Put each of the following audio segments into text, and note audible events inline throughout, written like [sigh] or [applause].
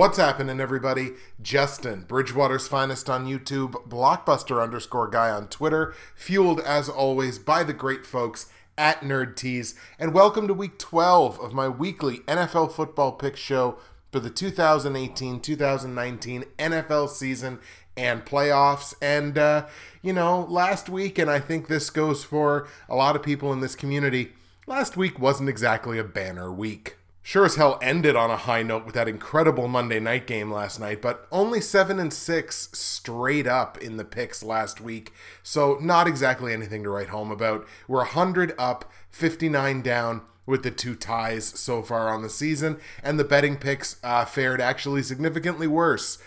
What's happening, everybody? Justin, Bridgewater's finest on YouTube, blockbuster underscore guy on Twitter, fueled as always by the great folks at Nerd Teas, and welcome to week 12 of my weekly NFL football pick show for the 2018 2019 NFL season and playoffs. And, uh, you know, last week, and I think this goes for a lot of people in this community, last week wasn't exactly a banner week sure as hell ended on a high note with that incredible Monday night game last night, but only 7 and 6 straight up in the picks last week. So not exactly anything to write home about. We're 100 up, 59 down with the two ties so far on the season, and the betting picks uh, fared actually significantly worse.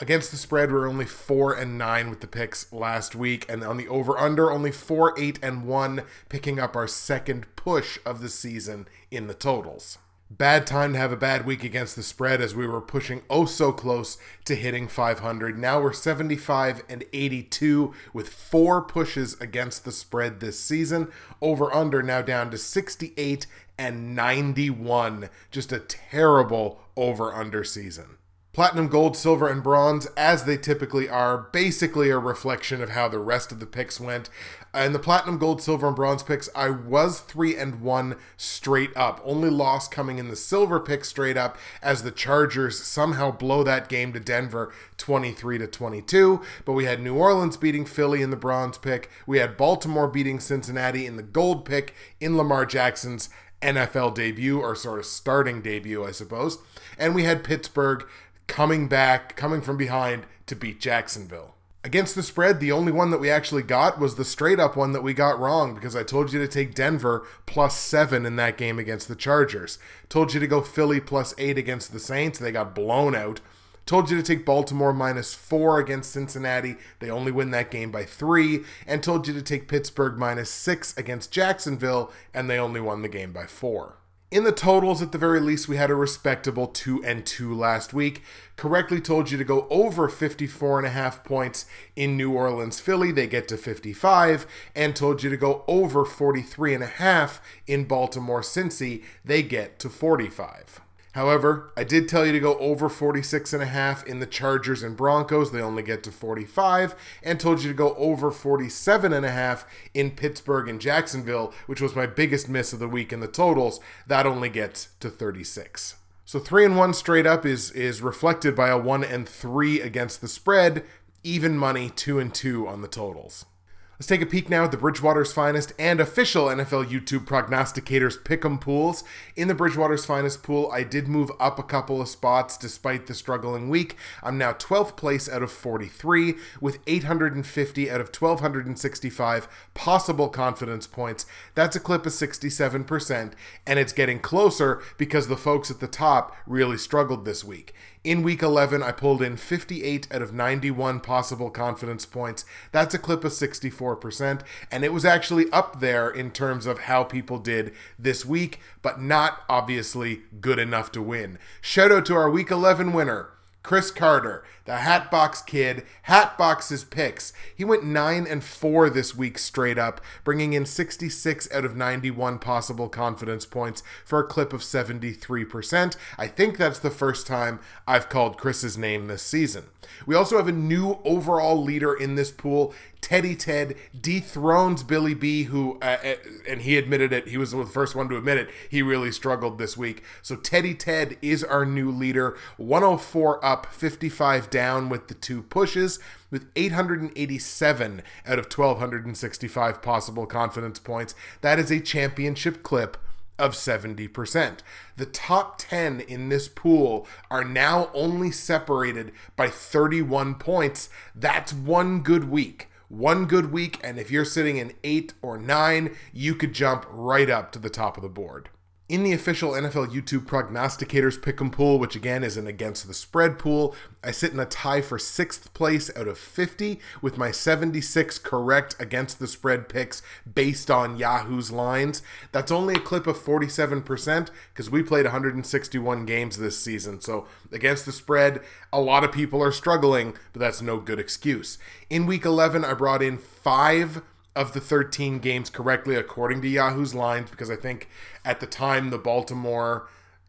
Against the spread, we're only four and nine with the picks last week, and on the over under, only four, eight, and one, picking up our second push of the season in the totals. Bad time to have a bad week against the spread as we were pushing oh so close to hitting 500. Now we're 75 and 82 with four pushes against the spread this season. Over under now down to 68 and 91. Just a terrible over under season. Platinum, gold, silver, and bronze, as they typically are, basically a reflection of how the rest of the picks went. And the platinum, gold, silver, and bronze picks, I was three and one straight up. Only loss coming in the silver pick straight up as the Chargers somehow blow that game to Denver 23 to 22. But we had New Orleans beating Philly in the bronze pick. We had Baltimore beating Cincinnati in the gold pick in Lamar Jackson's NFL debut, or sort of starting debut, I suppose. And we had Pittsburgh coming back, coming from behind to beat Jacksonville. Against the spread, the only one that we actually got was the straight up one that we got wrong because I told you to take Denver plus seven in that game against the Chargers. Told you to go Philly plus eight against the Saints. They got blown out. Told you to take Baltimore minus four against Cincinnati. They only win that game by three. And told you to take Pittsburgh minus six against Jacksonville, and they only won the game by four. In the totals, at the very least, we had a respectable 2 and 2 last week. Correctly told you to go over 54 and a half points in New Orleans, Philly. They get to 55. And told you to go over 43 and a half in Baltimore, Cincy. They get to 45. However, I did tell you to go over 46 and a half in the Chargers and Broncos. They only get to 45 and told you to go over 47 and a half in Pittsburgh and Jacksonville, which was my biggest miss of the week in the totals. That only gets to 36. So 3 and 1 straight up is is reflected by a 1 and 3 against the spread, even money 2 and 2 on the totals. Let's take a peek now at the Bridgewater's Finest and official NFL YouTube prognosticators pick'em pools. In the Bridgewater's Finest pool, I did move up a couple of spots despite the struggling week. I'm now 12th place out of 43 with 850 out of 1265 possible confidence points. That's a clip of 67%, and it's getting closer because the folks at the top really struggled this week. In week 11, I pulled in 58 out of 91 possible confidence points. That's a clip of 64%, and it was actually up there in terms of how people did this week, but not obviously good enough to win. Shout out to our week 11 winner, Chris Carter, the Hatbox Kid, Hatbox's picks. He went 9 and 4 this week straight up, bringing in 66 out of 91 possible confidence points for a clip of 73%. I think that's the first time I've called Chris's name this season. We also have a new overall leader in this pool. Teddy Ted dethrones Billy B, who, uh, uh, and he admitted it, he was the first one to admit it, he really struggled this week. So Teddy Ted is our new leader, 104 up, 55 down with the two pushes, with 887 out of 1,265 possible confidence points. That is a championship clip of 70%. The top 10 in this pool are now only separated by 31 points. That's one good week one good week, and if you're sitting in eight or nine, you could jump right up to the top of the board in the official NFL YouTube prognosticators pick'em pool, which again is an against the spread pool, I sit in a tie for sixth place out of 50 with my 76 correct against the spread picks based on Yahoo's lines. That's only a clip of 47% because we played 161 games this season. So against the spread, a lot of people are struggling, but that's no good excuse. In week 11, I brought in five of the 13 games correctly according to Yahoo's lines because I think at the time the Baltimore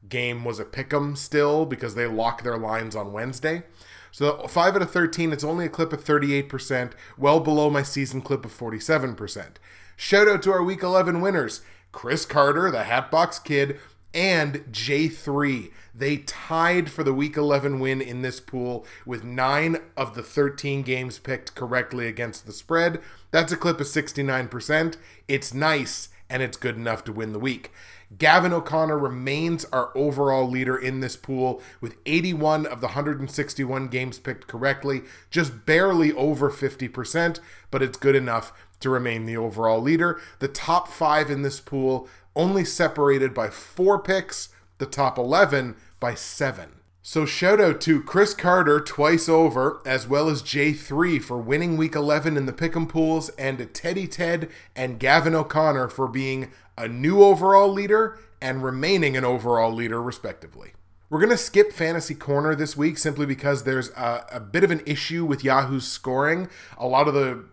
game was a pick 'em still because they lock their lines on Wednesday. So 5 out of 13, it's only a clip of 38%, well below my season clip of 47%. Shout out to our week 11 winners Chris Carter, the Hatbox Kid, and J3. They tied for the week 11 win in this pool with 9 of the 13 games picked correctly against the spread. That's a clip of 69%. It's nice and it's good enough to win the week. Gavin O'Connor remains our overall leader in this pool with 81 of the 161 games picked correctly, just barely over 50%, but it's good enough to remain the overall leader. The top five in this pool only separated by four picks, the top 11 by seven. So shout out to Chris Carter twice over, as well as J3 for winning week 11 in the pick'em pools, and to Teddy Ted and Gavin O'Connor for being a new overall leader and remaining an overall leader, respectively. We're going to skip Fantasy Corner this week simply because there's a, a, bit of an issue with Yahoo's scoring. A lot of the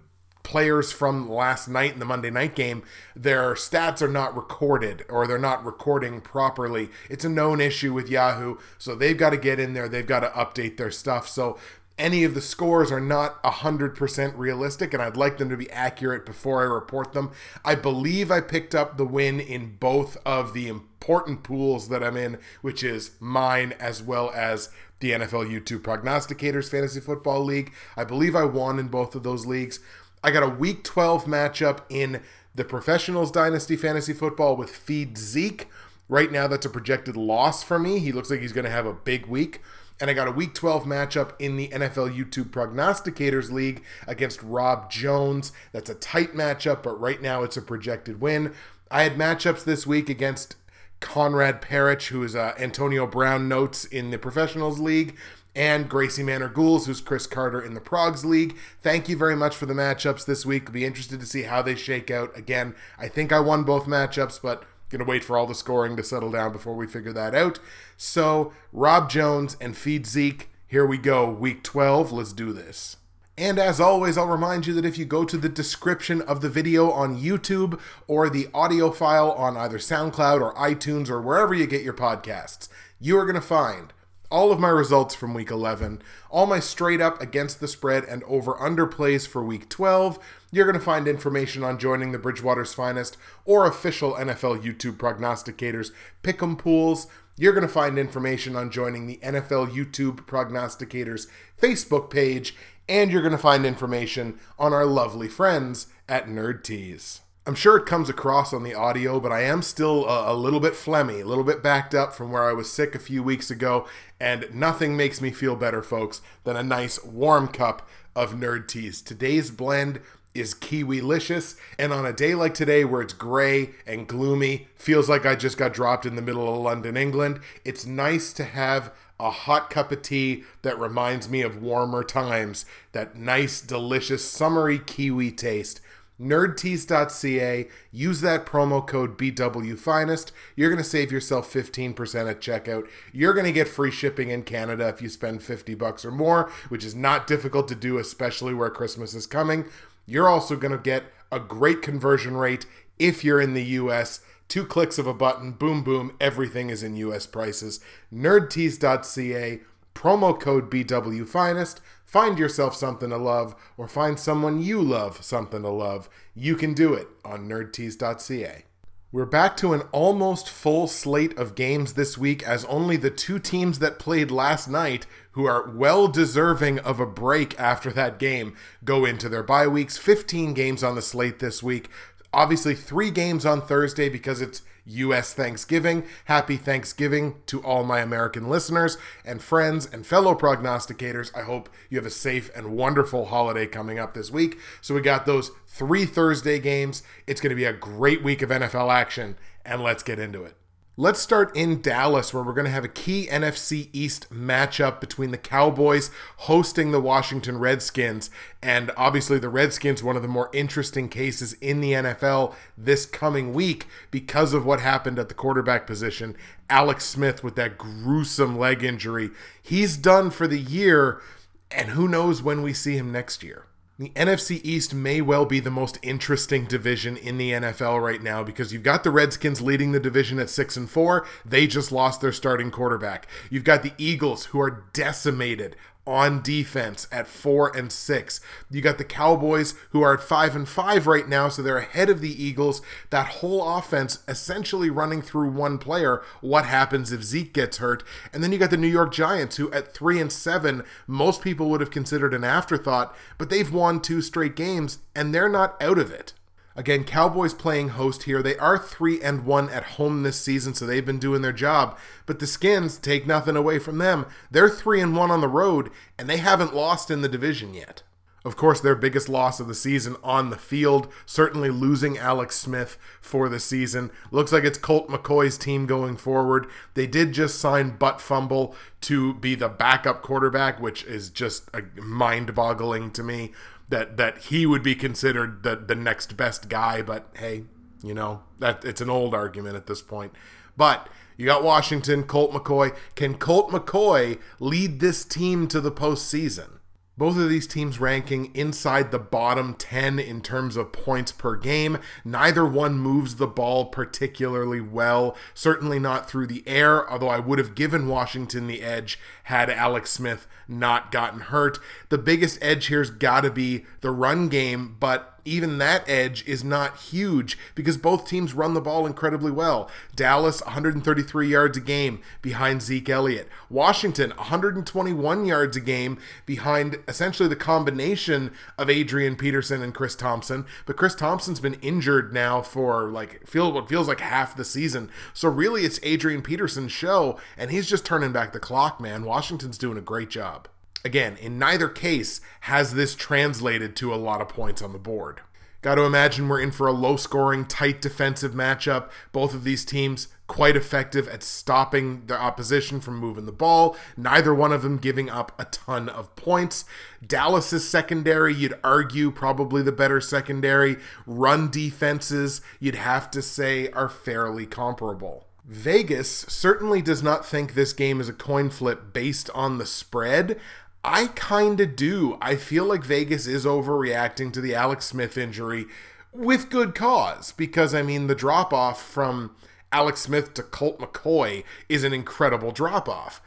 players from last night in the Monday night game, their stats are not recorded or they're not recording properly. It's a known issue with Yahoo, so they've got to get in there, they've got to update their stuff. So any of the scores are not 100% realistic, and I'd like them to be accurate before I report them. I believe I picked up the win in both of the important pools that I'm in, which is mine as well as the NFL YouTube Prognosticators Fantasy Football League. I believe I won in both of those leagues. I got a week 12 matchup in the Professionals Dynasty Fantasy Football with Feed Zeke. Right now, that's a projected loss for me. He looks like he's going to have a big week. And I got a week 12 matchup in the NFL YouTube Prognosticators League against Rob Jones. That's a tight matchup, but right now it's a projected win. I had matchups this week against Conrad Parrish, who is uh, Antonio Brown notes in the Professionals League, and Gracie Manor Ghouls, who's Chris Carter in the Progs League. Thank you very much for the matchups this week. Be interested to see how they shake out. Again, I think I won both matchups, but gonna wait for all the scoring to settle down before we figure that out. So Rob Jones and Feed Zeke, here we go. Week 12. Let's do this. And as always, I'll remind you that if you go to the description of the video on YouTube or the audio file on either SoundCloud or iTunes or wherever you get your podcasts, you are going to find all of my results from week 11, all my straight up against the spread and over under plays for week 12. You're going to find information on joining the Bridgewater's Finest or official NFL YouTube prognosticators pick'em pools. You're going to find information on joining the NFL YouTube prognosticators Facebook page, and you're going to find information on our lovely friends at Nerd Teas. I'm sure it comes across on the audio, but I am still a, a, little bit phlegmy, a little bit backed up from where I was sick a few weeks ago, and nothing makes me feel better, folks, than a nice warm cup of Nerd teas. Today's blend is Kiwilicious, and on a day like today where it's gray and gloomy, feels like I just got dropped in the middle of London, England, it's nice to have a hot cup of tea that reminds me of warmer times, that nice, delicious, summery kiwi taste nerdteas.ca. Use that promo code BWFinest. You're going to save yourself 15% at checkout. You're going to get free shipping in Canada if you spend 50 bucks or more, which is not difficult to do, especially where Christmas is coming. You're also going to get a great conversion rate if you're in the US. Two clicks of a button, boom, boom, everything is in US prices. Nerdteas.ca, promo code BWFinest. Find yourself something to love, or find someone you love something to love. You can do it on nerdteas.ca. We're back to an almost full slate of games this week, as only the two teams that played last night, who are well deserving of a break after that game, go into their bye weeks. 15 games on the slate this week. Obviously, three games on Thursday because it's U.S. Thanksgiving. Happy Thanksgiving to all my American listeners and friends and fellow prognosticators. I hope you have a safe and wonderful holiday coming up this week. So, we got those three Thursday games. It's going to be a great week of NFL action, and let's get into it. Let's start in Dallas, where we're going to have a key NFC East matchup between the Cowboys hosting the Washington Redskins. And obviously, the Redskins, one of the more interesting cases in the NFL this coming week because of what happened at the quarterback position. Alex Smith with that gruesome leg injury. He's done for the year, and who knows when we see him next year. The NFC East may well be the most interesting division in the NFL right now because you've got the Redskins leading the division at 6 and 4. They just lost their starting quarterback. You've got the Eagles who are decimated on defense at four and six. You got the Cowboys who are at five and five right now, so they're ahead of the Eagles. That whole offense essentially running through one player. What happens if Zeke gets hurt? And then you got the New York Giants who at three and seven, most people would have considered an afterthought, but they've won two straight games and they're not out of it. Again, Cowboys playing host here. They are 3 and 1 at home this season, so they've been doing their job. But the Skins take nothing away from them. They're 3 and 1 on the road and they haven't lost in the division yet. Of course, their biggest loss of the season on the field, certainly losing Alex Smith for the season. Looks like it's Colt McCoy's team going forward. They did just sign Butt Fumble to be the backup quarterback, which is just uh, mind boggling to me that that he would be considered the the next best guy. But hey, you know that it's an old argument at this point. But you got Washington, Colt McCoy. Can Colt McCoy lead this team to the postseason? Both of these teams ranking inside the bottom 10 in terms of points per game. Neither one moves the ball particularly well, certainly not through the air, although I would have given Washington the edge had Alex Smith not gotten hurt. The biggest edge here's got to be the run game, but even that edge is not huge because both teams run the ball incredibly well. Dallas 133 yards a game behind Zeke Elliott. Washington 121 yards a game behind essentially the combination of Adrian Peterson and Chris Thompson. But Chris Thompson's been injured now for like feel what feels like half the season. So really it's Adrian Peterson's show and he's just turning back the clock, man. Washington's doing a great job. Again, in neither case has this translated to a lot of points on the board. Got to imagine we're in for a low scoring, tight defensive matchup. Both of these teams quite effective at stopping the opposition from moving the ball. Neither one of them giving up a ton of points. Dallas's secondary, you'd argue, probably the better secondary. Run defenses, you'd have to say, are fairly comparable. Vegas certainly does not think this game is a coin flip based on the spread. I kind of do. I feel like Vegas is overreacting to the Alex Smith injury with good cause because, I mean, the drop off from Alex Smith to Colt McCoy is an incredible drop off.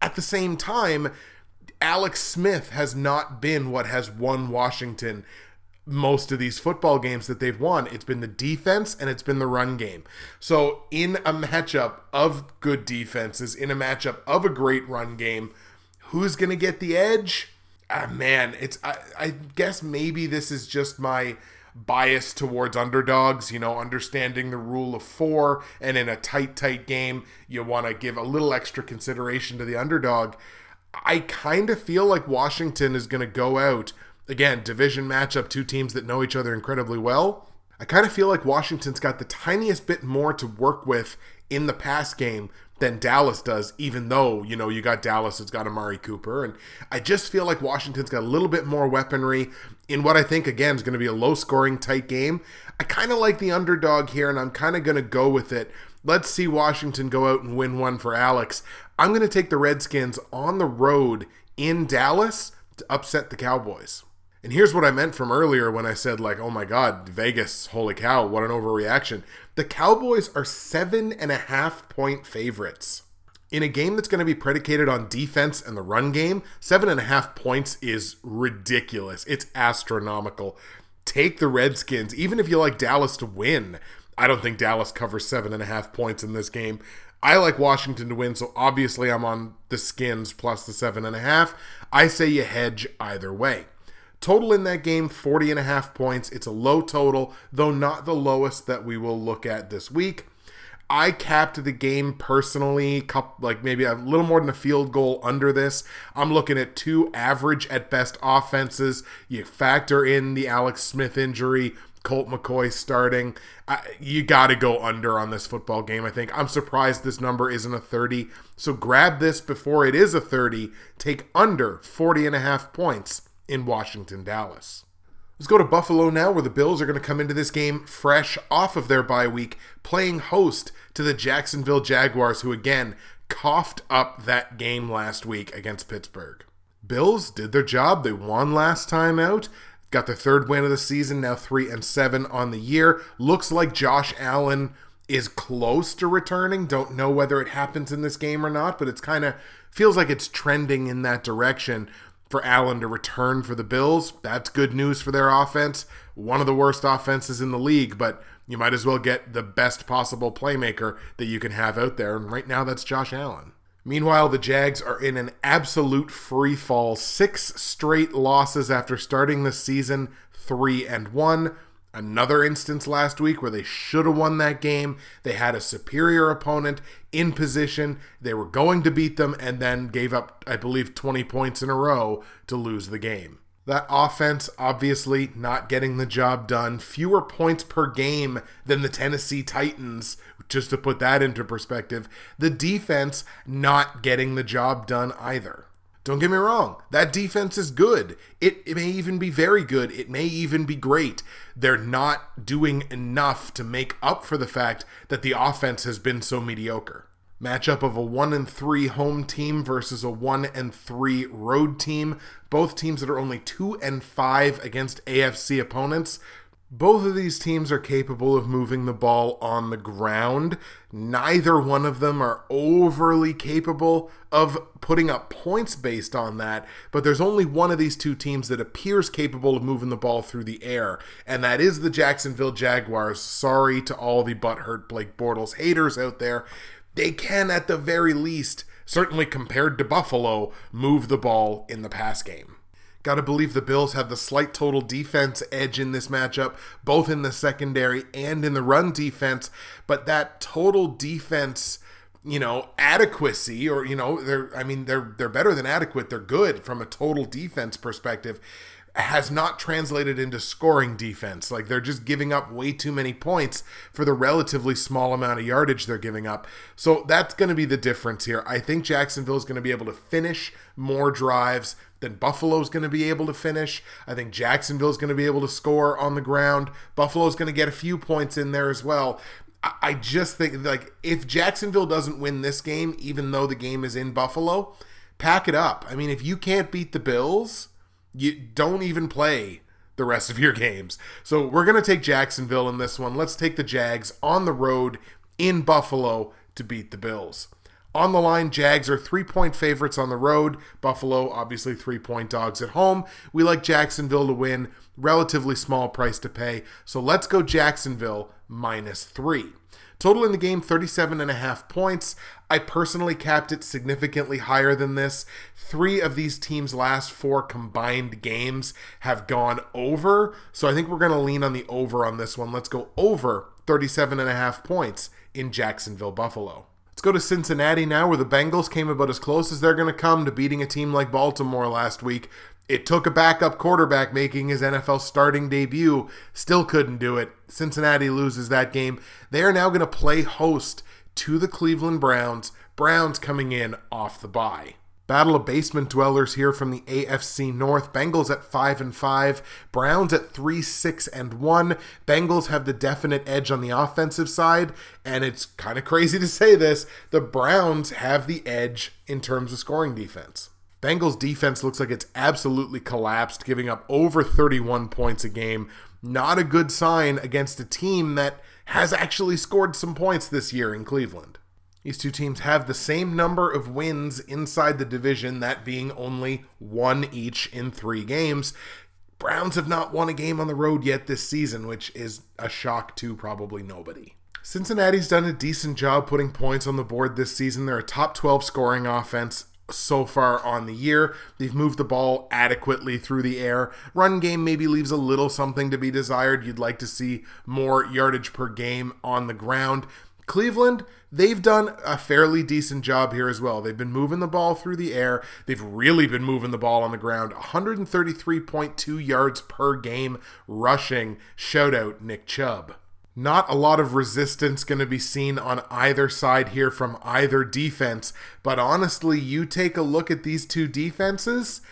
At the same time, Alex Smith has not been what has won Washington most of these football games that they've won. It's been the defense and it's been the run game. So, in a matchup of good defenses, in a matchup of a great run game, Who's going to get the edge? Ah, man, it's I, I guess maybe this is just my bias towards underdogs, you know, understanding the rule of four, and in a tight, tight game, you want to give a little extra consideration to the underdog. I kind of feel like Washington is going to go out again, division matchup, two teams that know each other incredibly well. I kind of feel like Washington's got the tiniest bit more to work with in the pass game than Dallas does, even though, you know, you got Dallas, it's got Amari Cooper. And I just feel like Washington's got a little bit more weaponry in what I think, again, is going to be a low scoring, tight game. I kind of like the underdog here, and I'm kind of going to go with it. Let's see Washington go out and win one for Alex. I'm going to take the Redskins on the road in Dallas to upset the Cowboys. And here's what I meant from earlier when I said, like, oh my God, Vegas, holy cow, what an overreaction. The Cowboys are seven and a half point favorites. In a game that's going to be predicated on defense and the run game, seven and a half points is ridiculous. It's astronomical. Take the Redskins, even if you like Dallas to win. I don't think Dallas covers seven and a half points in this game. I like Washington to win, so obviously I'm on the skins plus the seven and a half. I say you hedge either way. Total in that game, 40 and a half points. It's a low total, though not the lowest that we will look at this week. I capped the game personally, like maybe a little more than a field goal under this. I'm looking at two average at best offenses. You factor in the Alex Smith injury, Colt McCoy starting. you got to go under on this football game, I think. I'm surprised this number isn't a 30. So grab this before it is a 30. Take under 40 and a half points in Washington, Dallas. Let's go to Buffalo now, where the Bills are going to come into this game fresh off of their bye week, playing host to the Jacksonville Jaguars, who again coughed up that game last week against Pittsburgh. Bills did their job. They won last time out. got their third win of the season, now 3 and 7 on the year. Looks like Josh Allen is close to returning. Don't know whether it happens in this game or not, but it's kind of feels like it's trending in that direction for Allen to return for the Bills. That's good news for their offense. One of the worst offenses in the league, but you might as well get the best possible playmaker that you can have out there. And right now, that's Josh Allen. Meanwhile, the Jags are in an absolute free fall. Six straight losses after starting the season, three and one. Another instance last week where they should have won that game. They had a superior opponent in position. They were going to beat them and then gave up, I believe, 20 points in a row to lose the game. That offense obviously not getting the job done. Fewer points per game than the Tennessee Titans, just to put that into perspective. The defense not getting the job done either. Don't get me wrong, that defense is good. It, it, may even be very good. It may even be great. They're not doing enough to make up for the fact that the offense has been so mediocre. Matchup of a 1 and 3 home team versus a 1 and 3 road team. Both teams that are only 2 and 5 against AFC opponents. Both of these teams are capable of moving the ball on the ground. Neither one of them are overly capable of putting up points based on that, but there's only one of these two teams that appears capable of moving the ball through the air, and that is the Jacksonville Jaguars. Sorry to all the butthurt Blake Bortles haters out there. They can, at the very least, certainly compared to Buffalo, move the ball in the pass game. Got to believe the Bills have the slight total defense edge in this matchup, both in the secondary and in the run defense. But that total defense, you know, adequacy, or you know, they're I mean they're they're better than adequate. They're good from a total defense perspective has not translated into scoring defense. Like they're just giving up way too many points for the relatively small amount of yardage they're giving up. So that's going to be the difference here. I think Jacksonville is going to be able to finish more drives than Buffalo's going to be able to finish. I think Jacksonville's going to be able to score on the ground. Buffalo's going to get a few points in there as well. I just think like if Jacksonville doesn't win this game, even though the game is in Buffalo, pack it up. I mean, if you can't beat the Bills, you don't even play the rest of your games. So we're going to take Jacksonville in this one. Let's take the Jags on the road in Buffalo to beat the Bills. On the line, Jags are three point favorites on the road. Buffalo, obviously, three point dogs at home. We like Jacksonville to win. Relatively small price to pay. So let's go Jacksonville minus three. Total in the game 37 and a half points. I personally capped it significantly higher than this. Three of these teams' last four combined games have gone over. So I think we're going to lean on the over on this one. Let's go over 37 and a half points in Jacksonville, Buffalo. Let's go to Cincinnati now, where the Bengals came about as close as they're going to come to beating a team like Baltimore last week. It took a backup quarterback making his NFL starting debut. Still couldn't do it. Cincinnati loses that game. They are now going to play host to the Cleveland Browns. Browns coming in off the bye. Battle of basement dwellers here from the AFC North. Bengals at 5 and 5, Browns at 3 6 and 1. Bengals have the definite edge on the offensive side, and it's kind of crazy to say this, the Browns have the edge in terms of scoring defense. Bengals defense looks like it's absolutely collapsed, giving up over 31 points a game. Not a good sign against a team that has actually scored some points this year in Cleveland. These two teams have the same number of wins inside the division, that being only one each in three games. Browns have not won a game on the road yet this season, which is a shock to probably nobody. Cincinnati's done a decent job putting points on the board this season. They're a top 12 scoring offense so far on the year. They've moved the ball adequately through the air. Run game maybe leaves a little something to be desired. You'd like to see more yardage per game on the ground. Cleveland, they've done a fairly decent job here as well. They've been moving the ball through the air. They've really been moving the ball on the ground. 133.2 yards per game rushing. Shout out Nick Chubb. Not a lot of resistance going to be seen on either side here from either defense, but honestly, you take a look at these two defenses,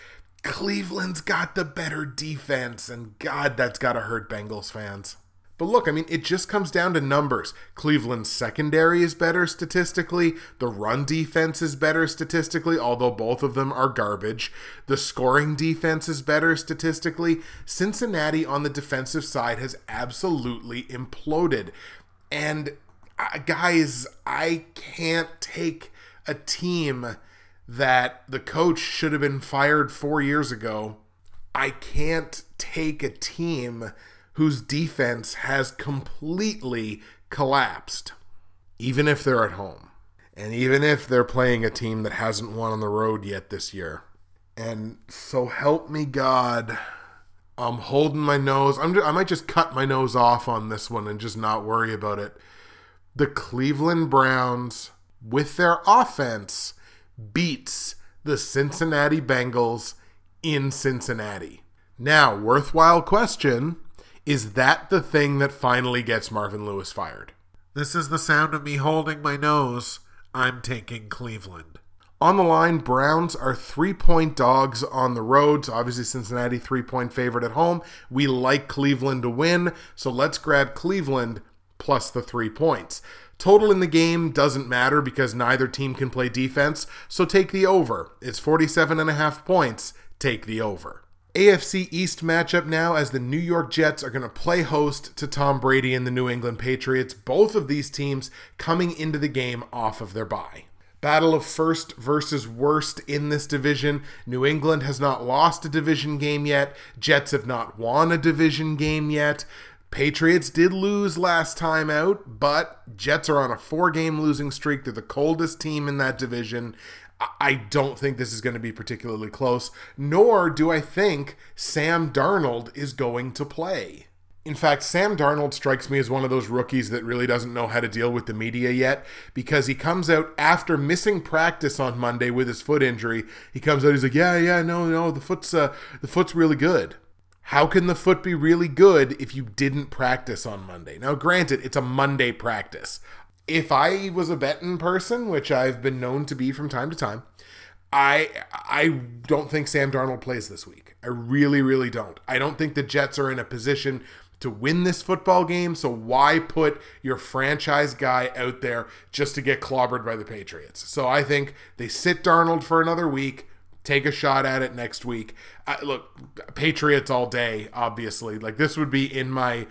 Cleveland's got the better defense, and God, that's got to hurt Bengals fans. But look, I mean, it just comes down to numbers. Cleveland's secondary is better statistically. The run defense is better statistically, although both of them are garbage. The scoring defense is better statistically. Cincinnati on the defensive side has absolutely imploded. And uh, guys, I can't take a team that the coach should have been fired four years ago. I can't take a team whose defense has completely collapsed, even if they're at home. And even if they're playing a team that hasn't won on the road yet this year. And so help me God, I'm holding my nose. I'm just, I might just cut my nose off on this one and just not worry about it. The Cleveland Browns, with their offense, beats the Cincinnati Bengals in Cincinnati. Now, worthwhile question is that the thing that finally gets Marvin Lewis fired? This is the sound of me holding my nose. I'm taking Cleveland. On the line, Browns are three point dogs on the road. So obviously, Cincinnati three point favorite at home. We like Cleveland to win, so let's grab Cleveland plus the three points. Total in the game doesn't matter because neither team can play defense, so take the over. It's 47 and a half points. Take the over. AFC East matchup now as the New York Jets are going to play host to Tom Brady and the New England Patriots. Both of these teams coming into the game off of their bye. Battle of first versus worst in this division. New England has not lost a division game yet. Jets have not won a division game yet. Patriots did lose last time out, but Jets are on a four game losing streak. They're the coldest team in that division. I don't think this is going to be particularly close, nor do I think Sam Darnold is going to play. In fact, Sam Darnold strikes me as one of those rookies that really doesn't know how to deal with the media yet because he comes out after missing practice on Monday with his foot injury. He comes out, he's like, "Yeah, yeah, no, no, the foot's uh, the foot's really good." How can the foot be really good if you didn't practice on Monday? Now, granted, it's a Monday practice if I was a betting person, which I've been known to be from time to time, I I don't think Sam Darnold plays this week. I really, really don't. I don't think the Jets are in a position to win this football game. So why put your franchise guy out there just to get clobbered by the Patriots? So I think they sit Darnold for another week. Take a shot at it next week. I, look, Patriots all day, obviously. Like this would be in my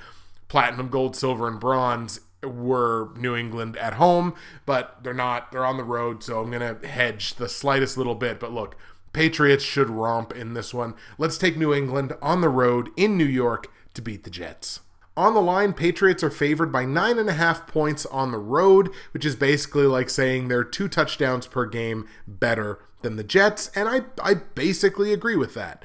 platinum, gold, silver, and bronze were New England at home, but they're not. They're on the road, so I'm going to hedge the slightest little bit. But look, Patriots should romp in this one. Let's take New England on the road in New York to beat the Jets. On the line, Patriots are favored by nine and a half points on the road, which is basically like saying they're two touchdowns per game better than the Jets, and I, I basically agree with that.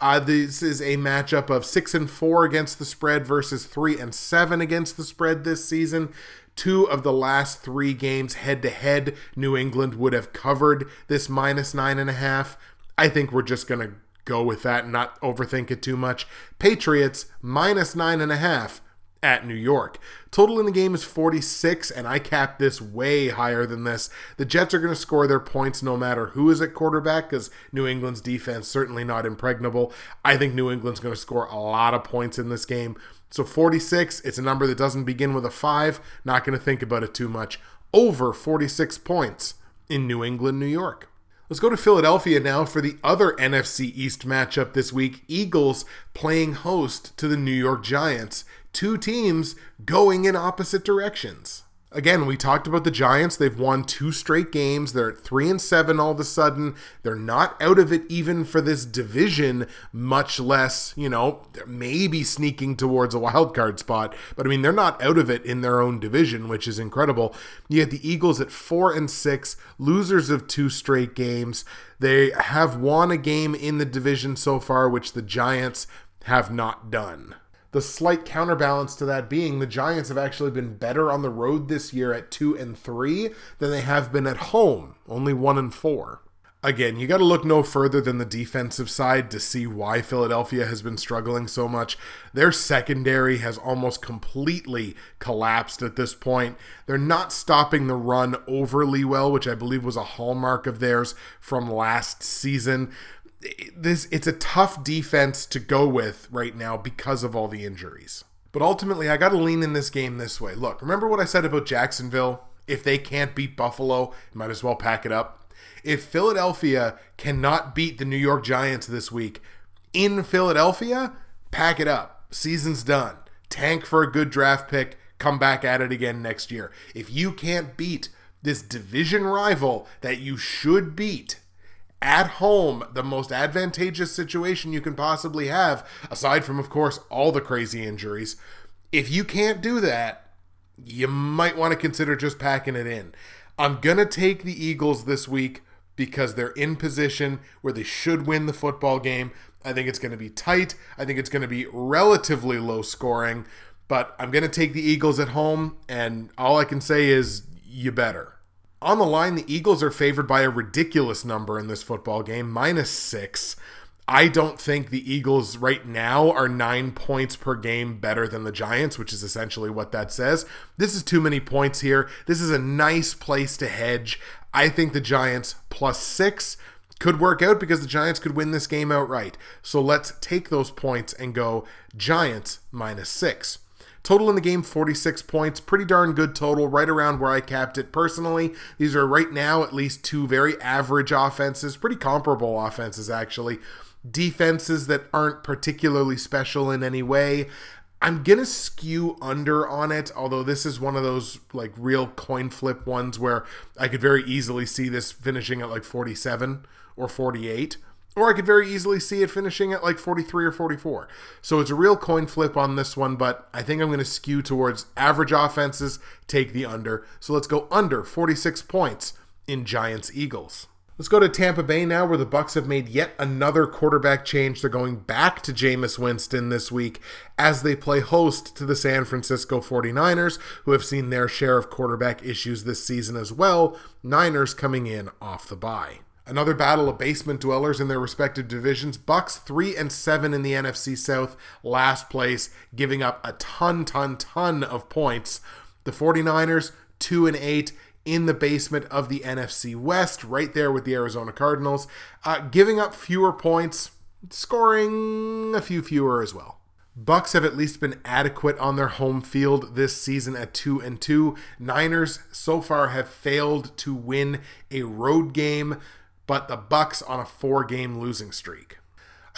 Uh, this is a matchup of six and four against the spread versus three and seven against the spread this season. Two of the last three games head to head, New England would have covered this minus nine and a half. I think we're just going to go with that and not overthink it too much. Patriots minus nine and a half at New York. Total in the game is 46, and I cap this way higher than this. The Jets are going to score their points no matter who is at quarterback because New England's defense certainly not impregnable. I think New England's going to score a lot of points in this game. So 46, it's a number that doesn't begin with a 5. Not going to think about it too much. Over 46 points in New England, New York. Let's go to Philadelphia now for the other NFC East matchup this week. Eagles playing host to the New York Giants two teams going in opposite directions. Again, we talked about the Giants. They've won two straight games. They're at three and seven all of a sudden. They're not out of it even for this division, much less, you know, maybe sneaking towards a wild card spot. But I mean, they're not out of it in their own division, which is incredible. You had the Eagles at four and six, losers of two straight games. They have won a game in the division so far, which the Giants have not done the slight counterbalance to that being the Giants have actually been better on the road this year at 2 and 3 than they have been at home, only 1 and 4. Again, you got to look no further than the defensive side to see why Philadelphia has been struggling so much. Their secondary has almost completely collapsed at this point. They're not stopping the run overly well, which I believe was a hallmark of theirs from last season this it's a tough defense to go with right now because of all the injuries. But ultimately, I got to lean in this game this way. Look, remember what I said about Jacksonville? If they can't beat Buffalo, might as well pack it up. If Philadelphia cannot beat the New York Giants this week in Philadelphia, pack it up. Season's done. Tank for a good draft pick. Come back at it again next year. If you can't beat this division rival that you should beat at home, the most advantageous situation you can possibly have, aside from, of course, all the crazy injuries. If you can't do that, you might want to consider just packing it in. I'm going to take the Eagles this week because they're in position where they should win the football game. I think it's going to be tight. I think it's going to be relatively low scoring, but I'm going to take the Eagles at home, and all I can say is you better. On the line, the Eagles are favored by a ridiculous number in this football game, minus six. I don't think the Eagles right now are nine points per game better than the Giants, which is essentially what that says. This is too many points here. This is a nice place to hedge. I think the Giants plus six could work out because the Giants could win this game outright. So let's take those points and go Giants minus six. Total in the game 46 points, pretty darn good total, right around where I capped it personally. These are right now at least two very average offenses, pretty comparable offenses actually. Defenses that aren't particularly special in any way. I'm gonna skew under on it, although this is one of those like real coin flip ones where I could very easily see this finishing at like 47 or 48. Or I could very easily see it finishing at like 43 or 44. So it's a real coin flip on this one, but I think I'm going to skew towards average offenses, take the under. So let's go under 46 points in Giants Eagles. Let's go to Tampa Bay now, where the Bucks have made yet another quarterback change. They're going back to Jameis Winston this week as they play host to the San Francisco 49ers, who have seen their share of quarterback issues this season as well. Niners coming in off the bye. Another battle of basement dwellers in their respective divisions. Bucks 3 and 7 in the NFC South, last place, giving up a ton ton ton of points. The 49ers 2 and 8 in the basement of the NFC West, right there with the Arizona Cardinals, uh, giving up fewer points, scoring a few fewer as well. Bucks have at least been adequate on their home field this season at 2 and 2. Niners so far have failed to win a road game but the Bucks on a four-game losing streak.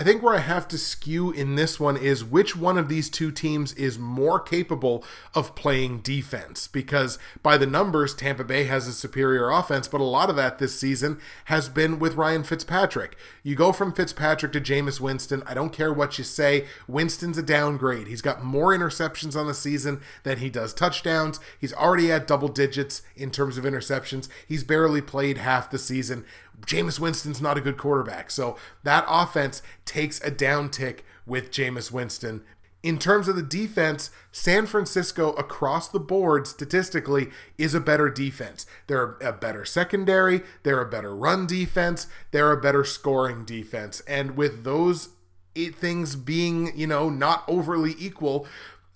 I think where I have to skew in this one is which one of these two teams is more capable of playing defense. Because by the numbers, Tampa Bay has a superior offense, but a lot of that this season has been with Ryan Fitzpatrick. You go from Fitzpatrick to Jameis Winston. I don't care what you say. Winston's a downgrade. He's got more interceptions on the season than he does touchdowns. He's already at double digits in terms of interceptions. He's barely played half the season. Jameis Winston's not a good quarterback. So that offense takes a downtick with Jameis Winston. In terms of the defense, San Francisco across the board statistically is a better defense. They're a better secondary, they're a better run defense, they're a better scoring defense. And with those things being, you know, not overly equal,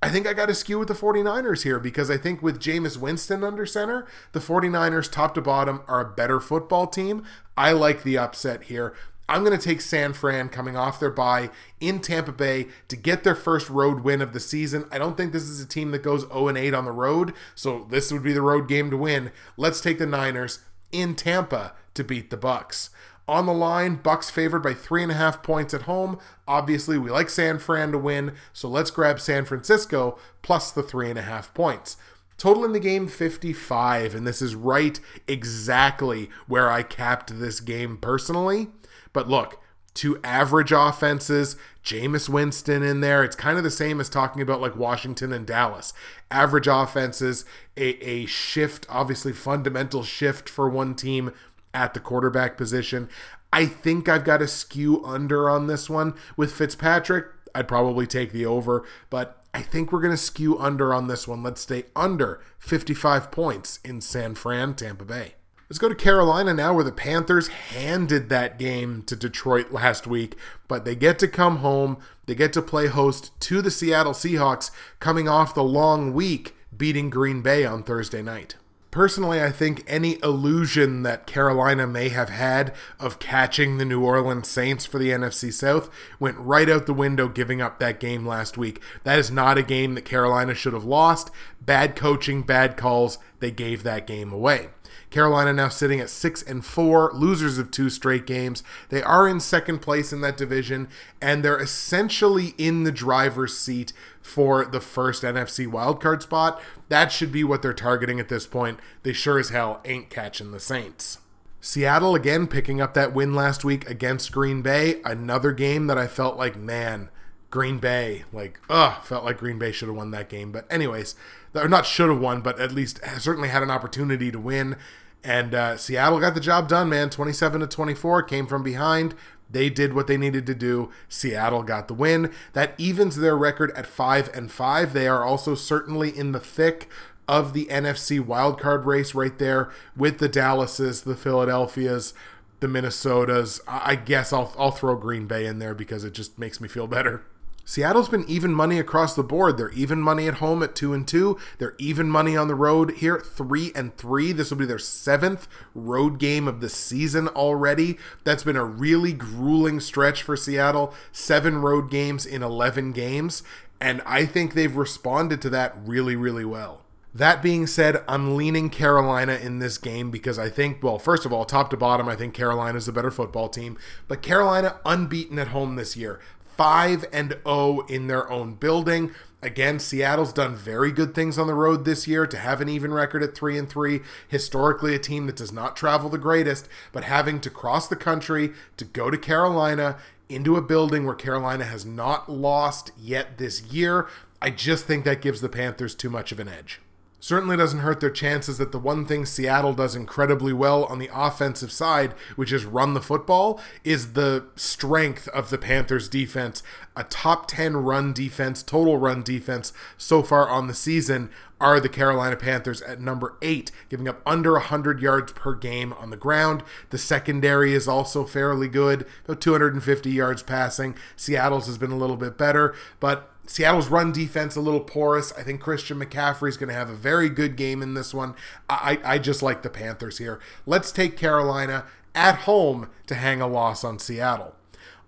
I think I got to skew with the 49ers here because I think with Jameis Winston under center, the 49ers, top to bottom, are a better football team. I like the upset here. I'm going to take San Fran coming off their bye in Tampa Bay to get their first road win of the season. I don't think this is a team that goes 0 8 on the road, so this would be the road game to win. Let's take the Niners in Tampa to beat the Bucks. On the line, Bucks favored by three and a half points at home. Obviously, we like San Fran to win, so let's grab San Francisco plus the three and a half points. Total in the game 55, and this is right exactly where I capped this game personally. But look, two average offenses, Jameis Winston in there. It's kind of the same as talking about like Washington and Dallas. Average offenses, a, a shift, obviously fundamental shift for one team at the quarterback position. I think I've got a skew under on this one. With Fitzpatrick, I'd probably take the over, but I think we're going to skew under on this one. Let's stay under 55 points in San Fran, Tampa Bay. Let's go to Carolina now, where the Panthers handed that game to Detroit last week, but they get to come home. They get to play host to the Seattle Seahawks, coming off the long week beating Green Bay on Thursday night. Personally, I think any illusion that Carolina may have had of catching the New Orleans Saints for the NFC South went right out the window giving up that game last week. That is not a game that Carolina should have lost. Bad coaching, bad calls, they gave that game away. Carolina now sitting at 6 and 4, losers of two straight games. They are in second place in that division and they're essentially in the driver's seat for the first NFC wildcard spot. That should be what they're targeting at this point. They sure as hell ain't catching the Saints. Seattle again picking up that win last week against Green Bay. Another game that I felt like, man, Green Bay, like, ugh, felt like Green Bay should have won that game. But, anyways, or not should have won, but at least certainly had an opportunity to win. And uh, Seattle got the job done, man. 27 to 24, came from behind. They did what they needed to do. Seattle got the win. That evens their record at 5 and 5. They are also certainly in the thick of the NFC wildcard race right there with the Dallases, the Philadelphias, the Minnesotas. I guess I'll, I'll throw Green Bay in there because it just makes me feel better. Seattle's been even money across the board. They're even money at home at two and two. They're even money on the road here, three and three. This will be their seventh road game of the season already. That's been a really grueling stretch for Seattle. Seven road games in 11 games. And I think they've responded to that really, really well. That being said, I'm leaning Carolina in this game because I think, well, first of all, top to bottom, I think Carolina is the better football team. But Carolina unbeaten at home this year. 5 and 0 in their own building. Again, Seattle's done very good things on the road this year to have an even record at 3 and 3. Historically a team that does not travel the greatest, but having to cross the country to go to Carolina into a building where Carolina has not lost yet this year, I just think that gives the Panthers too much of an edge certainly doesn't hurt their chances that the one thing Seattle does incredibly well on the offensive side, which is run the football, is the strength of the Panthers defense. A top 10 run defense, total run defense so far on the season are the Carolina Panthers at number 8, giving up under 100 yards per game on the ground. The secondary is also fairly good, about 250 yards passing. Seattle's has been a little bit better, but Seattle's run defense a little porous. I think Christian McCaffrey is going to have a very good game in this one. I, I just like the Panthers here. Let's take Carolina at home to hang a loss on Seattle.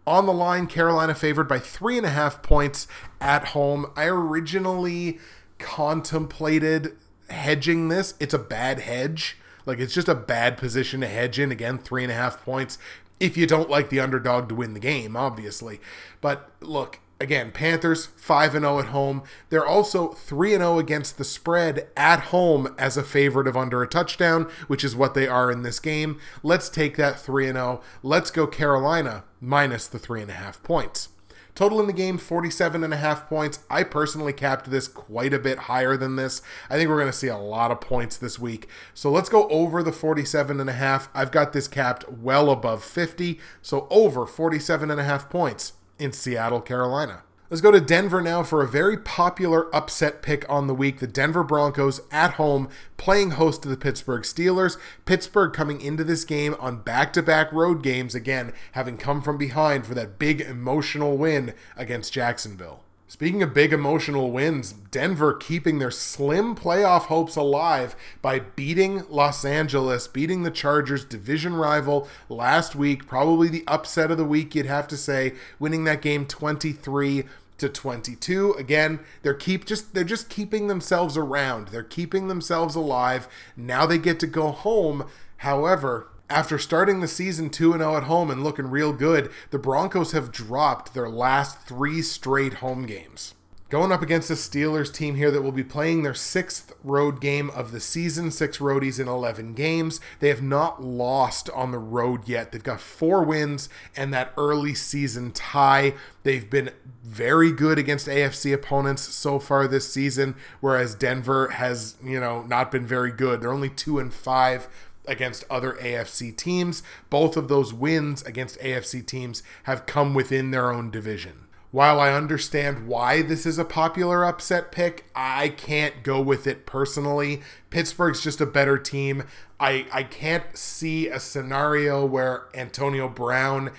On the line, Carolina favored by three and a half points at home. I originally contemplated hedging this. It's a bad hedge. Like it's just a bad position to hedge in. Again, three and a half points. If you don't like the underdog to win the game, obviously. But look, again, Panthers 5 and 0 at home. They're also 3 and 0 against the spread at home as a favorite of under a touchdown, which is what they are in this game. Let's take that 3 and 0. Let's go Carolina minus the 3.5 points. Total in the game, 47 and a half points. I personally capped this quite a bit higher than this. I think we're going to see a lot of points this week. So let's go over the 47 and a half. I've got this capped well above 50, so over 47 and a half points in Seattle, Carolina. Let's go to Denver now for a very popular upset pick on the week. The Denver Broncos at home playing host to the Pittsburgh Steelers. Pittsburgh coming into this game on back to back road games, again, having come from behind for that big emotional win against Jacksonville. Speaking of big emotional wins, Denver keeping their slim playoff hopes alive by beating Los Angeles, beating the Chargers, division rival last week, probably the upset of the week, you'd have to say, winning that game 23 to 22 again they're keep just they're just keeping themselves around. They're keeping themselves alive. Now they get to go home. However after starting the season 2 0 at home and looking real good, the Broncos have dropped their last three straight home games. Going up against the Steelers team here that will be playing their sixth road game of the season, six roadies in 11 games. They have not lost on the road yet. They've got four wins and that early season tie. They've been very good against AFC opponents so far this season, whereas Denver has, you know, not been very good. They're only two and five against other AFC teams. Both of those wins against AFC teams have come within their own division. While I understand why this is a popular upset pick, I can't go with it personally. Pittsburgh's just a better team. I, I can't see a scenario where Antonio Brown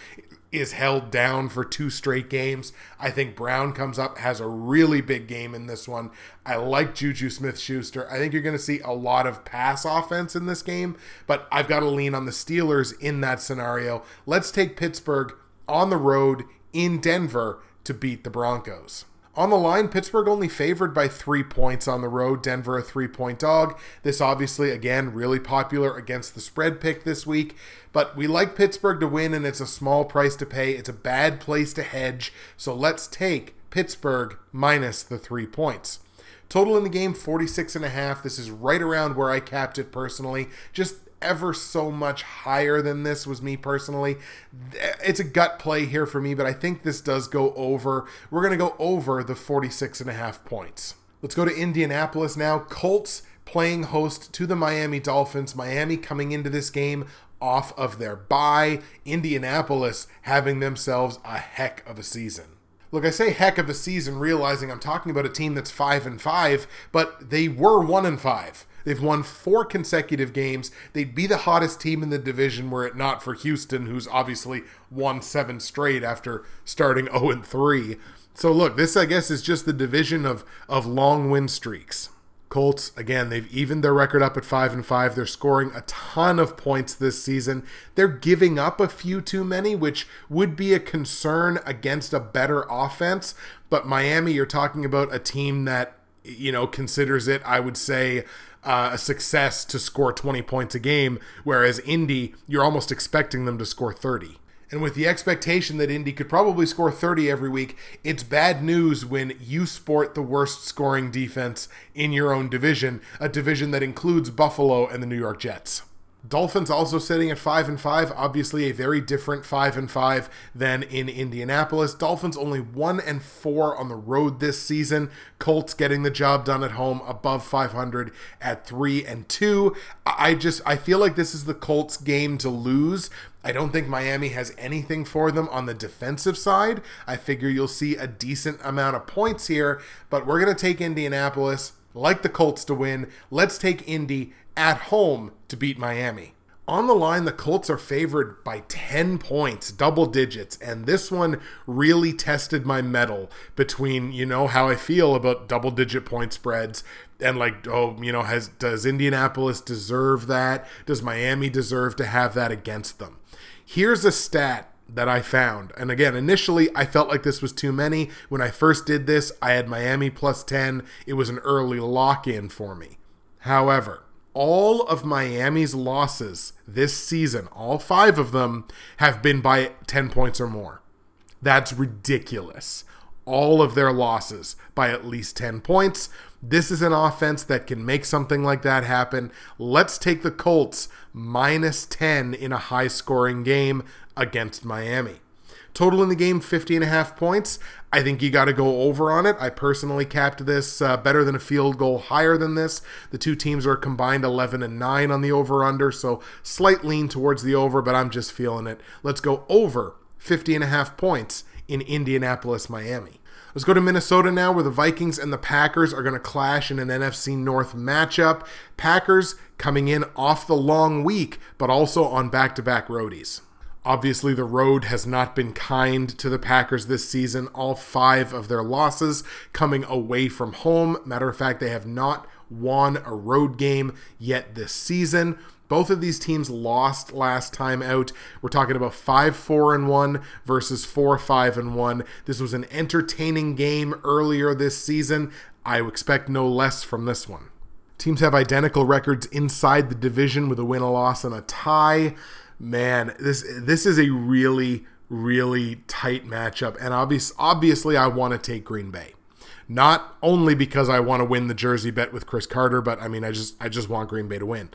is held down for two straight games. I think Brown comes up, has a really big game in this one. I like Juju Smith Schuster. I think you're going to see a lot of pass offense in this game, but I've got to lean on the Steelers in that scenario. Let's take Pittsburgh on the road in Denver to beat the Broncos. On the line, Pittsburgh only favored by three points on the road. Denver a three point dog. This obviously, again, really popular against the spread pick this week. But we like Pittsburgh to win, and it's a small price to pay. It's a bad place to hedge. So let's take Pittsburgh minus the three points. Total in the game 46 and a half. This is right around where I capped it personally. Just ever so much higher than this was me personally. It's a gut play here for me, but I think this does go over. We're going to go over the 46 and a half points. Let's go to Indianapolis now. Colts playing host to the Miami Dolphins. Miami coming into this game off of their bye. Indianapolis having themselves a heck of a season. Look, I say heck of a season, realizing I'm talking about a team that's five and five, but they were one and five. They've won four consecutive games. They'd be the hottest team in the division were it not for Houston, who's obviously won seven straight after starting 0 3. So look, this I guess is just the division of of long win streaks. Colts again, they've evened their record up at 5 and 5. They're scoring a ton of points this season. They're giving up a few too many, which would be a concern against a better offense, but Miami you're talking about a team that you know considers it I would say uh, a success to score 20 points a game, whereas Indy, you're almost expecting them to score 30. And with the expectation that Indy could probably score 30 every week, it's bad news when you sport the worst scoring defense in your own division, a division that includes Buffalo and the New York Jets. Dolphins also sitting at 5 and 5, obviously a very different 5 and 5 than in Indianapolis. Dolphins only 1 and 4 on the road this season. Colts getting the job done at home above 500 at 3 and 2. I just I feel like this is the Colts game to lose. I don't think Miami has anything for them on the defensive side. I figure you'll see a decent amount of points here, but we're to take Indianapolis like the Colts to win. Let's take Indy at home to beat Miami. On the line, the Colts are favored by 10 points, double digits, and this one really tested my mettle between, you know, how I feel about double digit point spreads and like, oh, you know, has does Indianapolis deserve that? Does Miami deserve to have that against them? Here's a stat that I found. And again, initially I felt like this was too many. When I first did this, I had Miami plus 10. It was an early lock in for me. However, all of Miami's losses this season, all five of them, have been by 10 points or more. That's ridiculous. All of their losses by at least 10 points. This is an offense that can make something like that happen. Let's take the Colts minus 10 in a high scoring game against Miami. Total in the game 50 and a half points. I think you got to go over on it. I personally capped this uh, better than a field goal, higher than this. The two teams are combined 11 and 9 on the over under, so slight lean towards the over, but I'm just feeling it. Let's go over 50 and a half points in Indianapolis, Miami. Let's go to Minnesota now, where the Vikings and the Packers are going to clash in an NFC North matchup. Packers coming in off the long week, but also on back to back roadies. Obviously, the road has not been kind to the Packers this season. All five of their losses coming away from home. Matter of fact, they have not won a road game yet this season. Both of these teams lost last time out. We're talking about 5 4 and 1 versus 4 5 and 1. This was an entertaining game earlier this season. I expect no less from this one. Teams have identical records inside the division with a win, a loss, and a tie man, this this is a really really tight matchup, and obvious, obviously I want to take Green Bay. Not only because I want to win the jersey bet with Chris Carter, but I mean I just I just want Green Bay to win.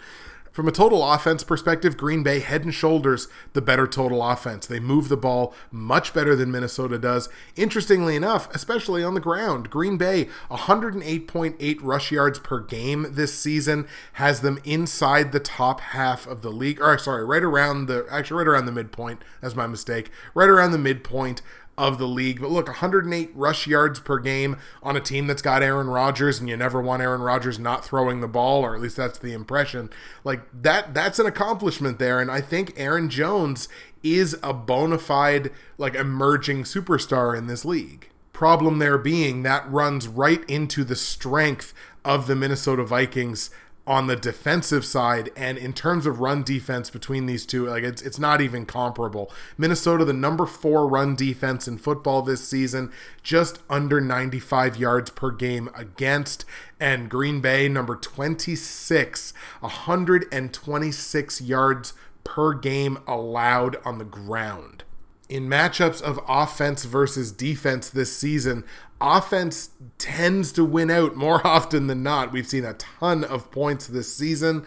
From a total offense perspective, Green Bay head and shoulders the better total offense. They move the ball much better than Minnesota does. Interestingly enough, especially on the ground, Green Bay 108.8 rush yards per game this season has them inside the top half of the league. Or sorry, right around the actually right around the midpoint. That's my mistake. Right around the midpoint of the league. But look, 108 rush yards per game on a team that's got Aaron Rodgers, and you never want Aaron Rodgers not throwing the ball, or at least that's the impression. Like that, that's an accomplishment there. And I think Aaron Jones is a bona fide, like emerging superstar in this league. Problem there being that runs right into the strength of the Minnesota Vikings on the defensive side and in terms of run defense between these two like it's it's not even comparable. Minnesota the number 4 run defense in football this season just under 95 yards per game against and Green Bay number 26 126 yards per game allowed on the ground. In matchups of offense versus defense this season, offense tends to win out more [laughs] often than not. We've seen a ton of points this season.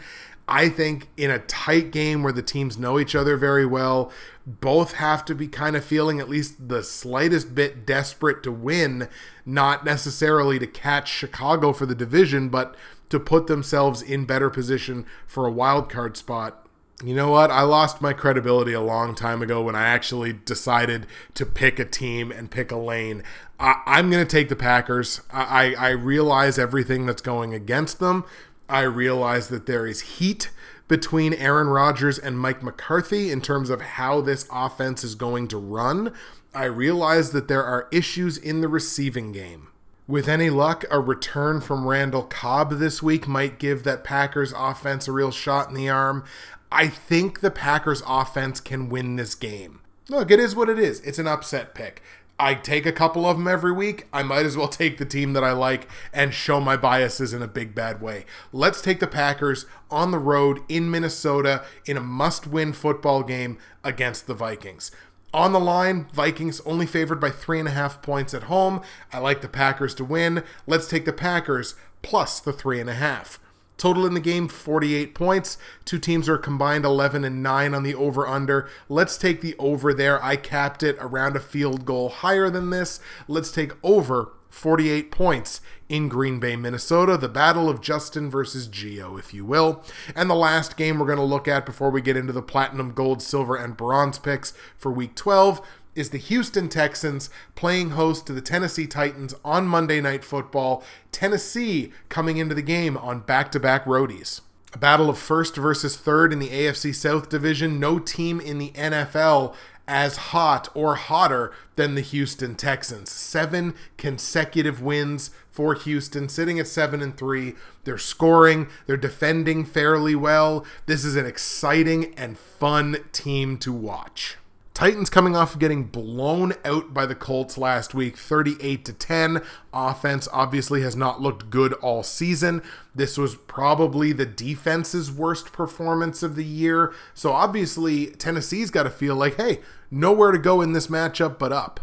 I think in a tight game where the teams know each other very well, both have to be kind of feeling at least the slightest bit desperate to win, not necessarily to catch Chicago for the division, but to put themselves in better position for a wild card spot you know what? I lost my credibility a long time ago when I actually decided to pick a team and pick a lane. I, am going to take the Packers. I, I realize everything that's going against them. I realize that there is heat between Aaron Rodgers and Mike McCarthy in terms of how this offense is going to run. I realize that there are issues in the receiving game. With any luck, a return from Randall Cobb this week might give that Packers offense a real shot in the arm. I think the Packers offense can win this game. Look, it is what it is. It's an upset pick. I take a couple of them every week. I might as well [laughs] take the team that I like and show my biases in a big bad way. Let's take the Packers on the road in Minnesota in a must win football game against the Vikings. On the line, Vikings only favored by three and a half points at home. I like the Packers to win. Let's take the Packers plus the three and a half. Total in the game 48 points. Two teams are combined 11 and 9 on the over under. Let's take the over there. I capped it around a field goal higher than this. Let's take over 48 points in Green Bay, Minnesota. The battle of Justin versus Geo, if you will. And the last game we're going to look at before we get into the platinum, gold, silver, and bronze picks for week 12 is the Houston Texans playing host to the Tennessee Titans on Monday Night Football. Tennessee coming into the game on back to back roadies. A battle of first versus third in the AFC South Division. No team in the NFL as hot or hotter than the Houston Texans. Seven consecutive wins for Houston, sitting at seven and three. They're scoring, they're defending fairly well. This is an exciting and fun team to watch. Titans coming off of getting blown out by the Colts last week, 38 to 10. Offense obviously has not looked good all season. This was probably the defense's worst performance of the year. So obviously Tennessee's got to feel like, hey, nowhere to go in this matchup but up.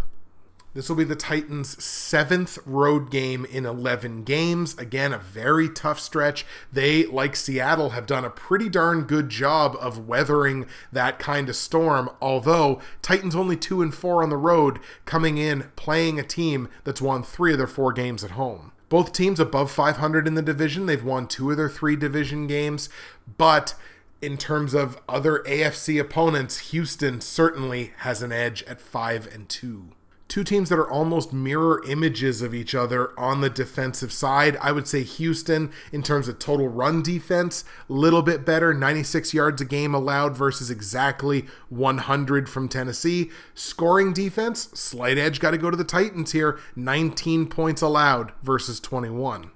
This will be the Titans' seventh road game in 11 games. Again, a very tough stretch. They, like Seattle, have done a pretty darn good job of weathering that kind of storm. Although, Titans only 2 and 4 on the road, coming in playing a team that's won three of their four games at home. Both teams above 500 in the division. They've won two of their three division games. But in terms of other AFC opponents, Houston certainly has an edge at 5 and 2 two teams that are almost mirror images of each other on the defensive side. I would say Houston, in terms of total run defense, a little bit better 96 yards a game allowed versus exactly 100 from Tennessee. Scoring defense, slight edge, got to go to the Titans here 19 points allowed versus 21.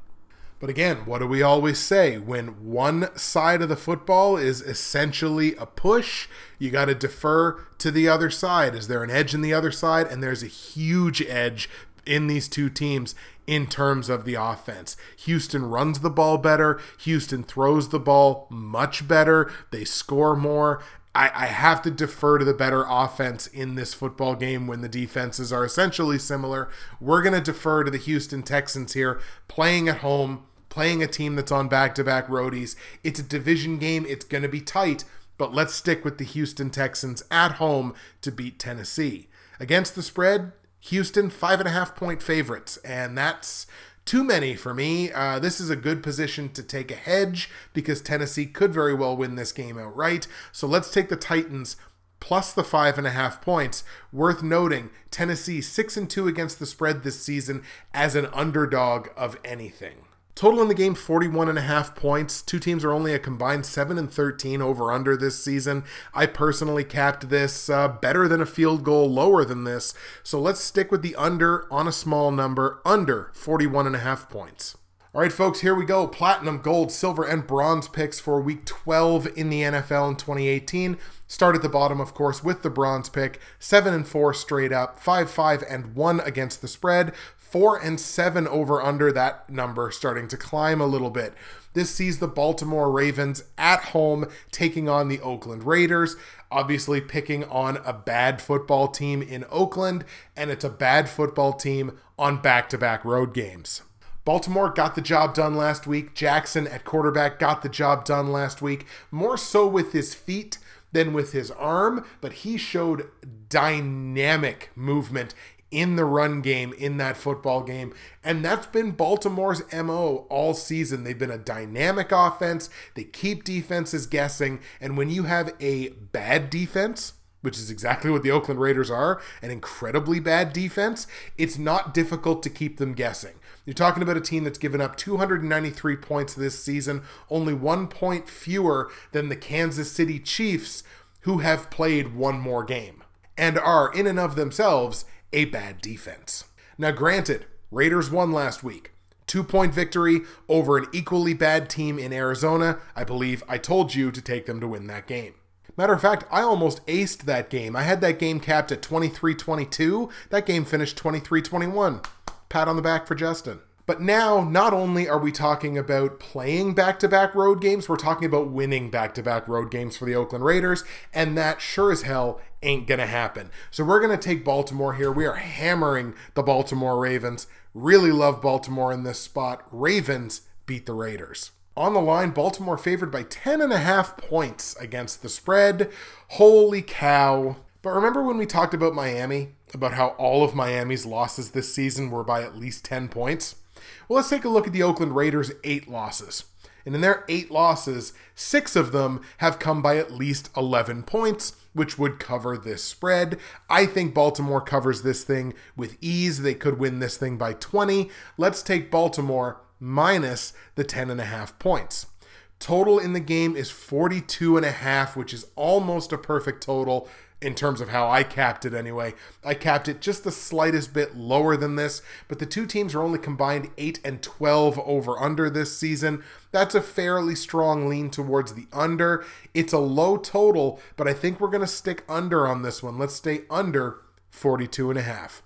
But again, what do we always say? When one side of the football is essentially a push, you got to defer to the other side. Is there an edge in the other side? And there's a huge edge in these two teams in terms of the offense. Houston runs the ball better, Houston throws the ball much better, they score more. I, I have to defer to the better offense in this football game when the defenses are essentially similar. We're going to defer to the Houston Texans here, playing at home, playing a team that's on back to back roadies. It's a division game, it's going to be tight, but let's stick with the Houston Texans at home to beat Tennessee. Against the spread, Houston, five and a half point favorites, and that's too many for me. Uh, this is a good position to take a hedge because Tennessee could very well win this game outright. So let's take the Titans plus the five and a half points. Worth noting, Tennessee six and two against the spread this season as an underdog of anything. Total in the game 41 and a half points. Two teams are only a combined 7 and 13 over under this season. I personally capped this uh, better than a field goal, lower than this. So let's stick with the under on a small number, under 41 and a half points. All right, folks, here we go. Platinum, gold, silver, and bronze picks for week 12 in the NFL in 2018. Start at the bottom, of course, with the bronze pick. 7 and 4 straight up, 5 5 and 1 against the spread, 4 and 7 over under that number starting to climb a little bit. This sees the Baltimore Ravens at home taking on the Oakland Raiders. Obviously, picking on a bad football team in Oakland, and it's a bad football team on back to back road games. Baltimore got the job done last week. Jackson at quarterback got the job done last week, more so with his feet than with his arm, but he showed dynamic movement in the run game in that football game. And that's been Baltimore's MO all season. They've been a dynamic offense, they keep defenses guessing. And when you have a bad defense, which is exactly what the Oakland Raiders are an incredibly bad defense, it's not difficult to keep them guessing. You're talking about a team that's given up 293 points this season, only one point fewer than the Kansas City Chiefs, who have played one more game and are, in and of themselves, a bad defense. Now, granted, Raiders won last week. Two point victory over an equally bad team in Arizona. I believe I told you to take them to win that game. Matter of fact, I almost aced that game. I had that game capped at 23 22. That game finished 23 21 pat on the back for Justin. But now, not only are we talking about playing back to back road games, we're talking about winning back to back road games for the Oakland Raiders, and that sure as hell ain't gonna happen. So we're gonna take Baltimore here. We are hammering the Baltimore Ravens. Really love Baltimore in this spot. Ravens beat the Raiders. On the line, Baltimore favored by 10 and a half points against the spread. Holy cow. But remember when we talked about Miami? About how all of Miami's losses this season were by at least 10 points? Well, let's take a look at the Oakland Raiders' eight losses. And in their eight losses, six of them have come by at least 11 points, which would cover this spread. I think Baltimore covers this thing with ease. They could win this thing by 20. Let's take Baltimore minus the 10.5 points. Total in the game is 42 and a half, which is almost a perfect total in terms of how I capped it anyway. I capped it just the slightest bit lower than this, but the two teams are only combined 8 and 12 over under this season. That's a fairly strong lean towards the under. It's a low total, but I think we're going to stick under on this one. Let's stay under 42 and a half.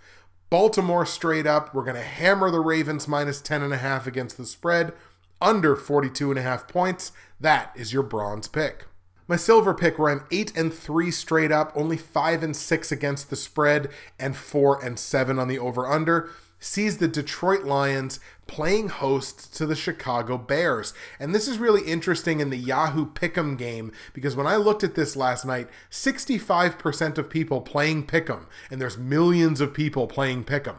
Baltimore straight up, we're going to hammer the Ravens minus 10 and a half against the spread, under 42 and a half points. That is your bronze pick. My silver pick where I'm 8 and 3 straight up, only 5 and 6 against the spread and 4 and 7 on the over under sees the Detroit Lions playing host to the Chicago Bears. And this is really interesting in the Yahoo Pick'em game because when I looked at this last night, 65% of people playing Pick'em, and there's millions of people playing Pick'em,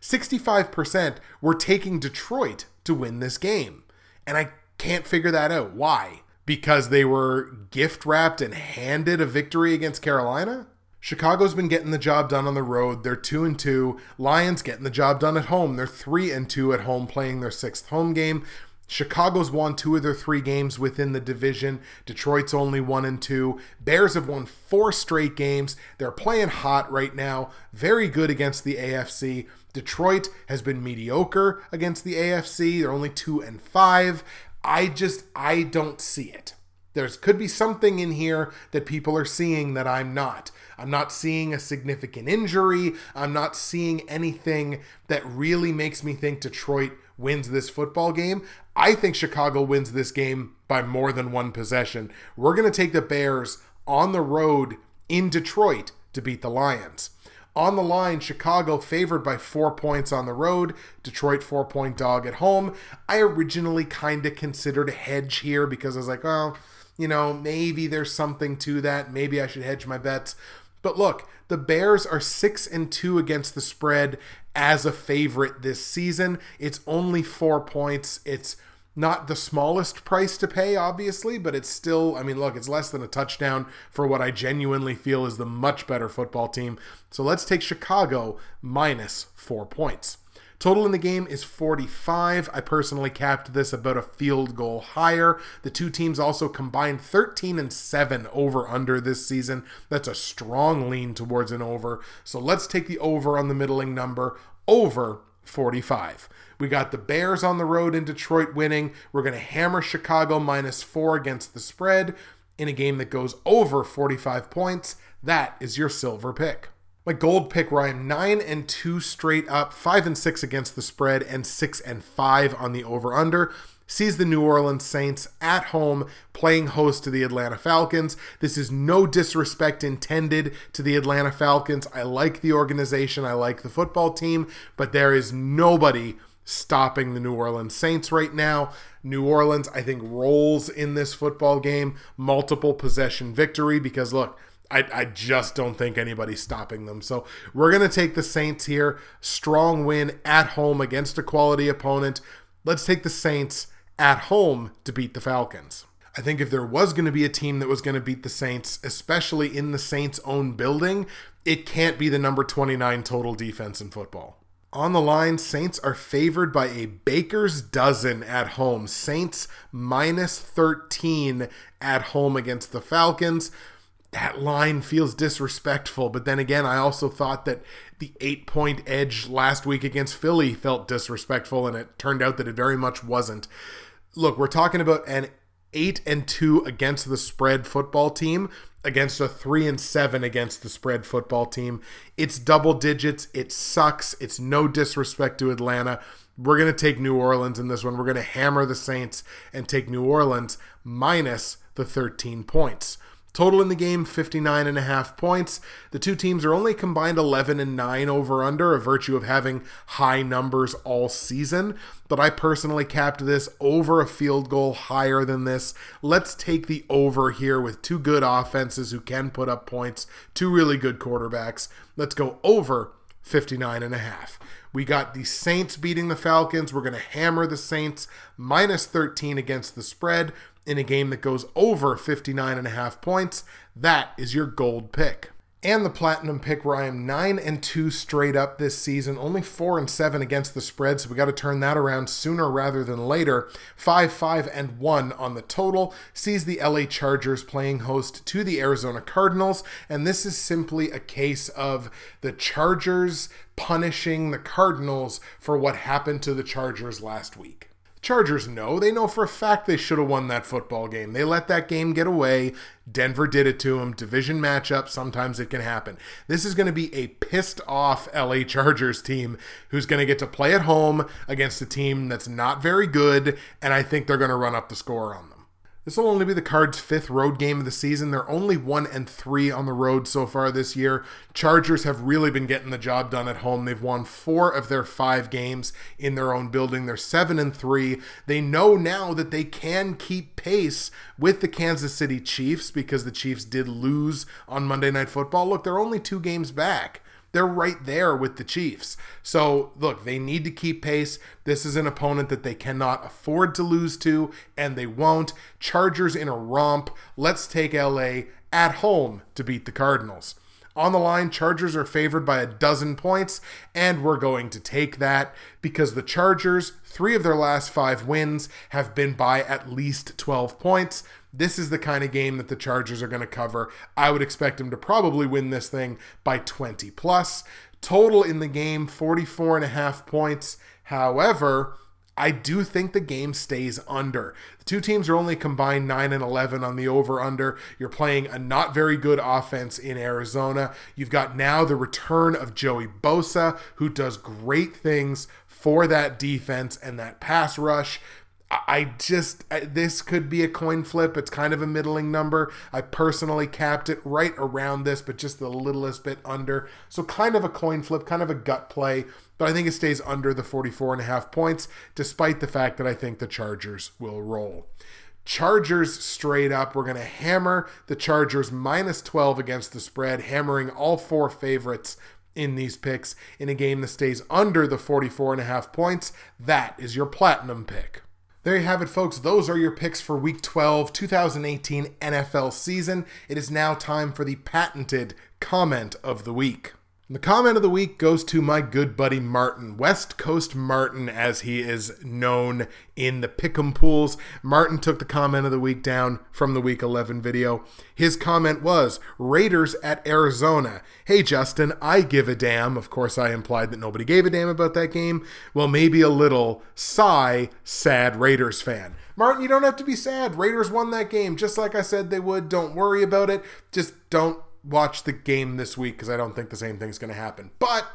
65% were taking Detroit to win this game. And I can't figure that out. Why? Because they were gift wrapped and handed a victory against Carolina? Chicago's been getting the job done on the road. They're 2 and 2. Lions getting the job done at home. They're 3 and 2 at home playing their 6th home game. Chicago's won two of their three games within the division. Detroit's only one and two. Bears have won four straight games. They're playing hot right now. Very good against the AFC. Detroit has been mediocre against the AFC. They're only two and five. I just I don't see it. There's could be something in here that people are seeing that I'm not. I'm not seeing a significant injury. I'm not seeing anything that really makes me think Detroit wins this football game. I think Chicago wins this game by more than one possession. We're going to take the Bears on the road in Detroit to beat the Lions. On the line, Chicago favored by four points on the road, Detroit four point dog at home. I originally kind of considered a hedge here because I was like, oh, you know, maybe there's something to that. Maybe I should hedge my bets. But look, the Bears are 6 and 2 against the spread as a favorite this season. It's only 4 points. It's Not the smallest price to pay, obviously, but it's still, I mean, look, it's less than a touchdown for what I genuinely feel is the much better football team. So let's take Chicago minus four points. Total in the game is 45. I personally capped this about a field goal higher. The two teams also combined 13 and 7 over under this season. That's a strong lean towards an over. So let's take the over on the middling number over 45. We got the Bears on the road in Detroit winning. We're going to hammer Chicago minus 4 against the spread in a game that goes over 45 points. That is your silver pick. My gold pick, Ryan, nine and two straight up, five and six against the spread, and six and five on the over under. Sees the New Orleans Saints at home playing host to the Atlanta Falcons. This is no disrespect intended to the Atlanta Falcons. I like the organization, I like the football team, but there is nobody stopping the New Orleans Saints right now. New Orleans, I think, rolls in this football game, multiple possession victory because look, I, I just don't think anybody's stopping them. So we're going to take the Saints here. Strong win at home against a quality opponent. Let's take the Saints at home to beat the Falcons. I think if there was going to be a team that was going to beat the Saints, especially in the Saints' own building, it can't be the number 29 total defense in football. On the line, Saints are favored by a baker's dozen at home. Saints minus 13 at home against the Falcons that line feels disrespectful. But then again, I also thought that the eight point edge last week against Philly felt disrespectful, and it turned out that it very much wasn't. Look, we're talking about an eight and two against the spread football team against a three and seven against the spread football team. It's double digits. It sucks. It's no disrespect to Atlanta. We're going to take New Orleans in this one. We're going to hammer the Saints and take New Orleans minus the 13 points. Total in the game 59 and a half points. The two teams are only combined 11 and 9 over under, a virtue of having high numbers all season. But I personally capped this over a field goal higher than this. Let's take the over here with two good offenses who can put up points, two really good quarterbacks. Let's go over 59 and a half. We got the Saints beating the Falcons. We're going to hammer the Saints minus 13 against the spread in a game that goes over 59 and a half points, that is your gold pick. And the platinum pick, where I am 9 and 2 straight up this season, only 4 and 7 against the spread, so we got to turn that around sooner rather than later. 5 5 and 1 on the total sees the LA Chargers playing host to the Arizona Cardinals, and this is simply a case of the Chargers punishing the Cardinals for what happened to the Chargers last week. Chargers know. They know for a fact they should have won that football game. They let that game get away. Denver did it to them. Division matchup, sometimes it can happen. This is going to be a pissed off LA Chargers team who's going to get to play at home against a team that's not very good, and I think they're going to run up the score on. This will only be the Cards' fifth road game of the season. They're only one and three on the road so far this year. Chargers have really been getting the job done at home. They've won four of their five games in their own building. They're seven and three. They know now that they can keep pace with the Kansas City Chiefs because the Chiefs did lose on Monday Night Football. Look, they're only two games back. They're right there with the Chiefs. So, look, they need to keep pace. This is an opponent that they cannot afford to lose to, and they won't. Chargers in a romp. Let's take LA at home to beat the Cardinals. On the line, Chargers are favored by a dozen points, and we're going to take that because the Chargers, three of their last five wins, have been by at least 12 points. This is the kind of game that the Chargers are going to cover. I would expect them to probably win this thing by 20 plus. Total in the game 44 and a half points. However, I do think the game stays under. The two teams are only combined 9 and 11 on the over under. You're playing a not very good offense in Arizona. You've got now the return of Joey Bosa, who does great things for that defense and that pass rush. I just this could be a coin flip. It's kind of a middling number. I personally capped it right around this, but just the littlest bit under. So kind of a coin flip, kind of a gut play. But I think it stays under the 44 and a half points, despite the fact that I think the Chargers will roll. Chargers straight up. We're going to hammer the Chargers minus 12 against the spread, hammering all four favorites in these picks in a game that stays under the 44 and a half points. That is your platinum pick. There you have it, folks. Those are your picks for Week 12, 2018 NFL season. It is now time for the patented comment of the week. And the comment of the week goes to my good buddy Martin, West Coast Martin, as he is known in the Pick'em pools. Martin took the comment of the week down from the Week 11 video. His comment was Raiders at Arizona. Hey, Justin, I give a damn. Of course, I implied that nobody gave a damn about that game. Well, maybe a little. Sigh, sad Raiders fan. Martin, you don't have to be sad. Raiders won that game just like I said they would. Don't worry about it. Just don't watch the game this week because I don't think the same thing's going to happen. But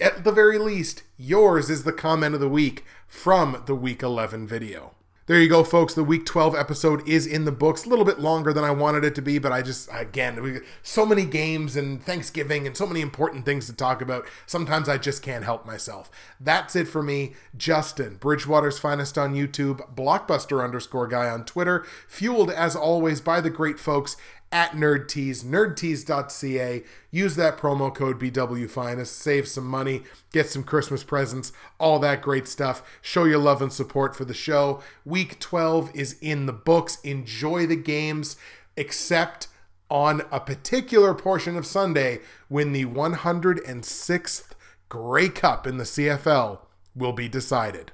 at the very least, yours is the comment of the week from the Week 11 video. There you go, folks. The Week 12 episode is in the books. A little bit longer than I wanted it to be, but I just, again, we, so many games and Thanksgiving and so many important things to talk about. Sometimes I just can't help myself. That's it for me. Justin, Bridgewater's Finest on YouTube, Blockbuster underscore guy on Twitter, fueled as always by the great folks at NerdTees, nerdteas.ca. Use that promo code BWFinest, save some money, get some Christmas presents, all that great stuff. Show your love and support for the show. Week 12 is in the books. Enjoy the games, except on a particular portion of Sunday when the 106th Grey Cup in the CFL will be decided.